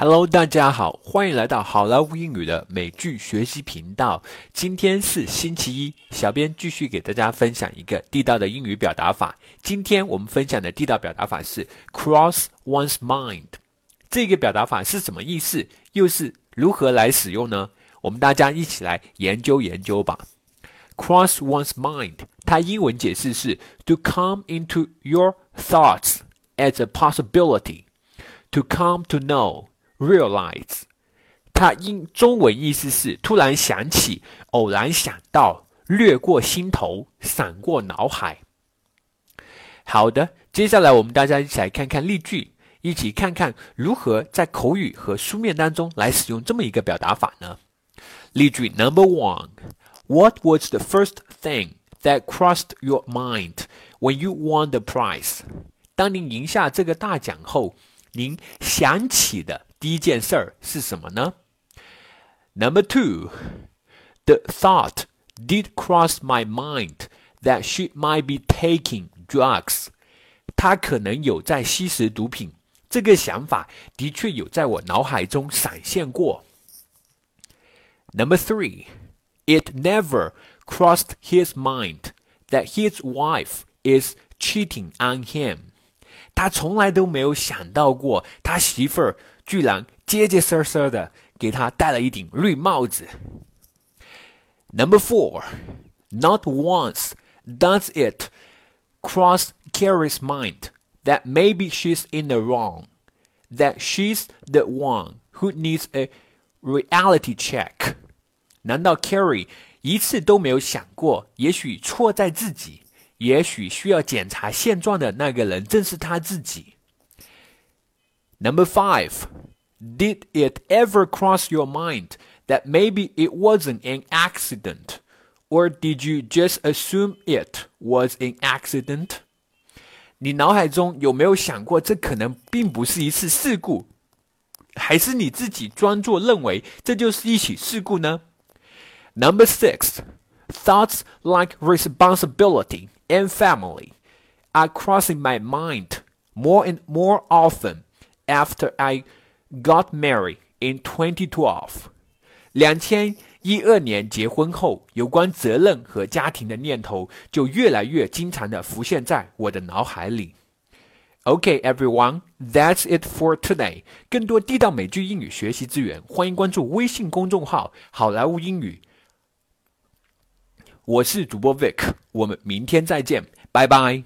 Hello，大家好，欢迎来到好莱坞英语的美剧学习频道。今天是星期一，小编继续给大家分享一个地道的英语表达法。今天我们分享的地道表达法是 cross one's mind。这个表达法是什么意思？又是如何来使用呢？我们大家一起来研究研究吧。cross one's mind，它英文解释是 to come into your thoughts as a possibility，to come to know。realize，它英中文意思是突然想起、偶然想到、掠过心头、闪过脑海。好的，接下来我们大家一起来看看例句，一起看看如何在口语和书面当中来使用这么一个表达法呢？例句 Number one，What was the first thing that crossed your mind when you won the prize？当您赢下这个大奖后，您想起的。第一件事儿是什么呢？Number two, the thought did cross my mind that she might be taking drugs。她可能有在吸食毒品，这个想法的确有在我脑海中闪现过。Number three, it never crossed his mind that his wife is cheating on him。 他从来都没有想到过他媳妇儿居然结结实实的给他戴了一顶绿帽子。Number four, not once does it cross Carrie's mind that maybe she's in the wrong, that she's the one who needs a reality check. 难道 Carrie 一次都没有想过，也许错在自己？ 也许需要检查现状的那个人正是他自己。Number five, did it ever cross your mind that maybe it wasn't an accident, or did you just assume it was an accident? 你脑海中有没有想过，这可能并不是一次事故，还是你自己装作认为这就是一起事故呢？Number six, thoughts like responsibility and family are crossing my mind more and more often after I got married in 2012. 两千一二年结婚后，有关责任和家庭的念头就越来越经常的浮现在我的脑海里。Okay, everyone, that's it for today. 更多地道美剧英语学习资源，欢迎关注微信公众号“好莱坞英语”。 ”。我是主播 Vic，我们明天再见，拜拜。